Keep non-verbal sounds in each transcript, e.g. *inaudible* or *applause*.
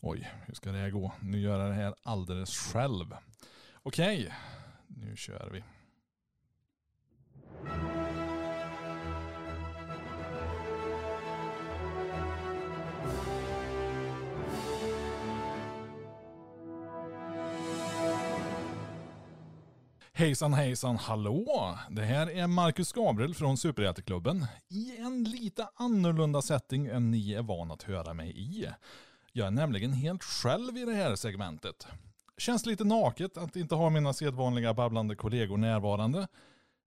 Oj, hur ska det här gå? Nu gör jag det här alldeles själv. Okej, nu kör vi. Hejsan hejsan hallå! Det här är Marcus Gabriel från Superhjälteklubben i en lite annorlunda setting än ni är vana att höra mig i. Jag är nämligen helt själv i det här segmentet. Känns lite naket att inte ha mina sedvanliga babblande kollegor närvarande.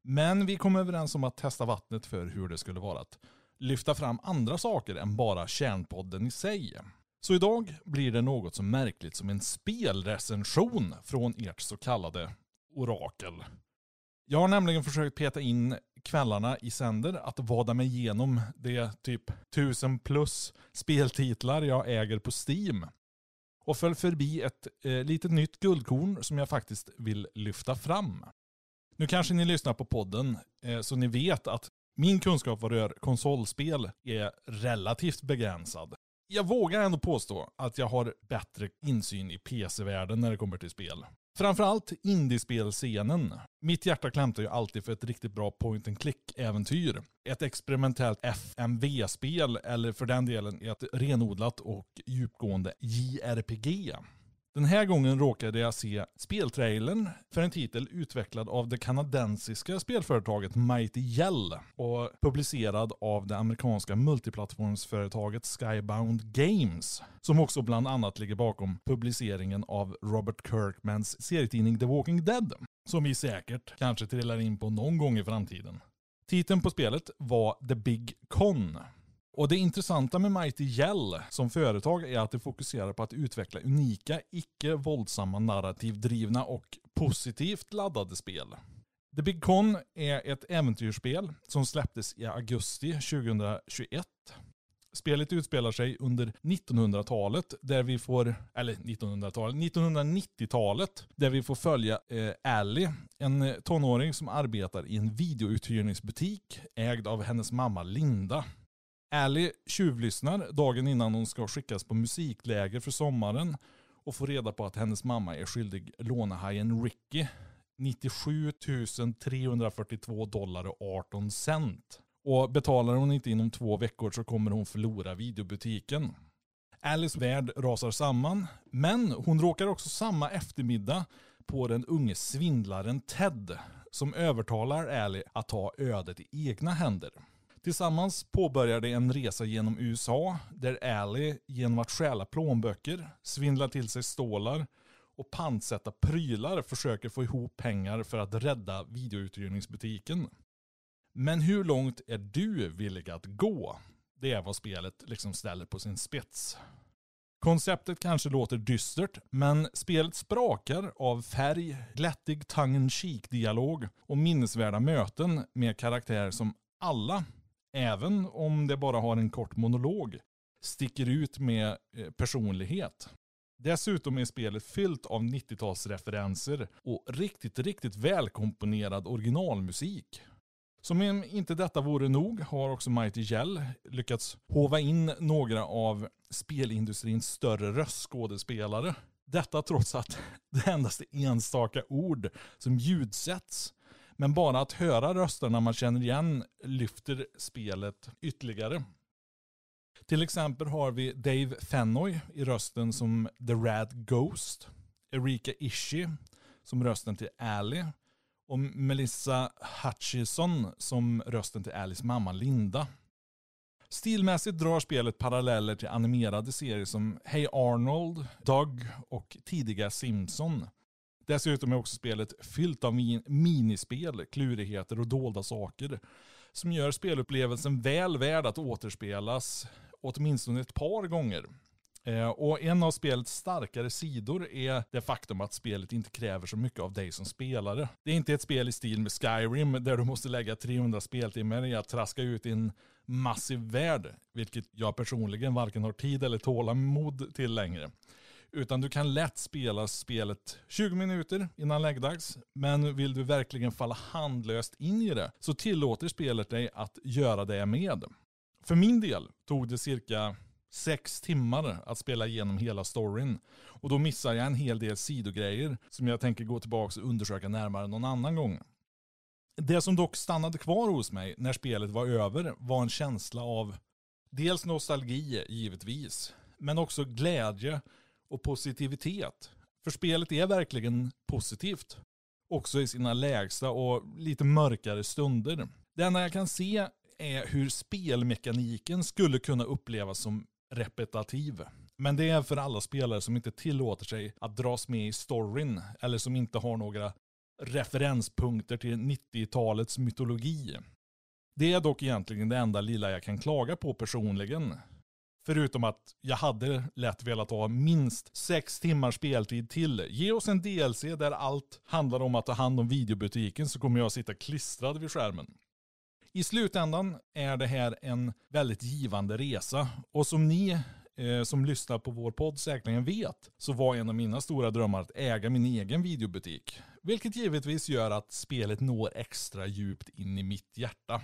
Men vi kom överens om att testa vattnet för hur det skulle vara att lyfta fram andra saker än bara kärnpodden i sig. Så idag blir det något så märkligt som en spelrecension från ert så kallade orakel. Jag har nämligen försökt peta in kvällarna i sänder att vada mig igenom det typ tusen plus speltitlar jag äger på Steam. Och föll förbi ett eh, litet nytt guldkorn som jag faktiskt vill lyfta fram. Nu kanske ni lyssnar på podden eh, så ni vet att min kunskap vad rör konsolspel är relativt begränsad. Jag vågar ändå påstå att jag har bättre insyn i PC-världen när det kommer till spel. Framförallt indiespelscenen. Mitt hjärta klämtar ju alltid för ett riktigt bra point and click-äventyr. Ett experimentellt FMV-spel eller för den delen ett renodlat och djupgående JRPG. Den här gången råkade jag se speltrailern för en titel utvecklad av det kanadensiska spelföretaget Mighty Yell och publicerad av det amerikanska multiplattformsföretaget Skybound Games. Som också bland annat ligger bakom publiceringen av Robert Kirkmans serietidning The Walking Dead. Som vi säkert kanske trillar in på någon gång i framtiden. Titeln på spelet var The Big Con och det intressanta med Mighty Yell som företag är att det fokuserar på att utveckla unika, icke våldsamma narrativdrivna och positivt laddade spel. The Big Con är ett äventyrsspel som släpptes i augusti 2021. Spelet utspelar sig under 1900-talet där vi får, eller 1900-talet, 1990-talet där vi får följa eh, Ally, en eh, tonåring som arbetar i en videouthyrningsbutik ägd av hennes mamma Linda. Ally tjuvlyssnar dagen innan hon ska skickas på musikläger för sommaren och får reda på att hennes mamma är skyldig lånehajen Ricky 97 342 dollar och 18 cent. Och betalar hon inte inom två veckor så kommer hon förlora videobutiken. Alice värld rasar samman, men hon råkar också samma eftermiddag på den unge svindlaren Ted som övertalar Ally att ta ödet i egna händer. Tillsammans påbörjar de en resa genom USA där Ally genom att stjäla plånböcker, svindla till sig stålar och pantsätta prylar försöker få ihop pengar för att rädda videouthyrningsbutiken. Men hur långt är du villig att gå? Det är vad spelet liksom ställer på sin spets. Konceptet kanske låter dystert, men spelet sprakar av färg, glättig tongue in dialog och minnesvärda möten med karaktärer som alla även om det bara har en kort monolog, sticker ut med eh, personlighet. Dessutom är spelet fyllt av 90-talsreferenser och riktigt, riktigt välkomponerad originalmusik. Som om inte detta vore nog har också Mighty Gell lyckats hova in några av spelindustrins större röstskådespelare. Detta trots att *laughs* det endast är enstaka ord som ljudsätts men bara att höra rösterna man känner igen lyfter spelet ytterligare. Till exempel har vi Dave Fennoy i rösten som The Rad Ghost. Erika Ishii som rösten till Ally. Och Melissa Hutchison som rösten till Allys mamma Linda. Stilmässigt drar spelet paralleller till animerade serier som Hey Arnold, Doug och tidiga Simpson. Dessutom är också spelet fyllt av min minispel, klurigheter och dolda saker. Som gör spelupplevelsen väl värd att återspelas åtminstone ett par gånger. Eh, och en av spelets starkare sidor är det faktum att spelet inte kräver så mycket av dig som spelare. Det är inte ett spel i stil med Skyrim där du måste lägga 300 speltimmar i att traska ut i en massiv värld, vilket jag personligen varken har tid eller tålamod till längre. Utan du kan lätt spela spelet 20 minuter innan läggdags. Men vill du verkligen falla handlöst in i det så tillåter spelet dig att göra det med. För min del tog det cirka sex timmar att spela igenom hela storyn. Och då missar jag en hel del sidogrejer som jag tänker gå tillbaka och undersöka närmare någon annan gång. Det som dock stannade kvar hos mig när spelet var över var en känsla av dels nostalgi givetvis, men också glädje och positivitet. För spelet är verkligen positivt. Också i sina lägsta och lite mörkare stunder. Det enda jag kan se är hur spelmekaniken skulle kunna upplevas som repetitiv. Men det är för alla spelare som inte tillåter sig att dras med i storyn eller som inte har några referenspunkter till 90-talets mytologi. Det är dock egentligen det enda lilla jag kan klaga på personligen. Förutom att jag hade lätt velat ha minst sex timmars speltid till. Ge oss en DLC där allt handlar om att ta hand om videobutiken så kommer jag sitta klistrad vid skärmen. I slutändan är det här en väldigt givande resa. Och som ni eh, som lyssnar på vår podd säkerligen vet, så var en av mina stora drömmar att äga min egen videobutik. Vilket givetvis gör att spelet når extra djupt in i mitt hjärta.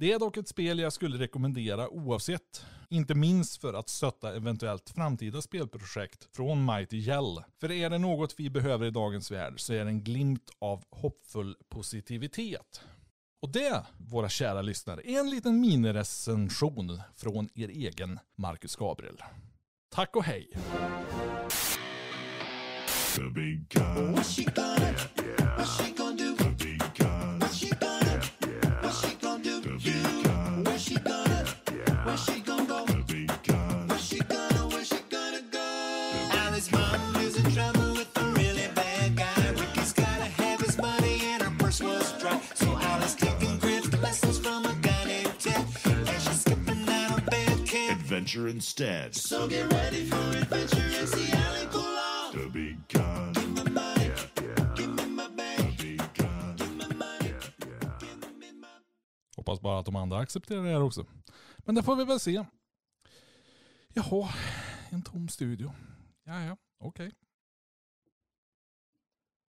Det är dock ett spel jag skulle rekommendera oavsett. Inte minst för att stötta eventuellt framtida spelprojekt från Mighty Yell. För är det något vi behöver i dagens värld så är det en glimt av hoppfull positivitet. Och det, våra kära lyssnare, är en liten minirecension från er egen Marcus Gabriel. Tack och hej! The big gun. Adventure instead. So get ready for adventure and see Allie pull off. The big my Hoppas bara att de andra accepterar det här också. Men det får vi väl se. Jaha, en tom studio. Ja, ja, okej.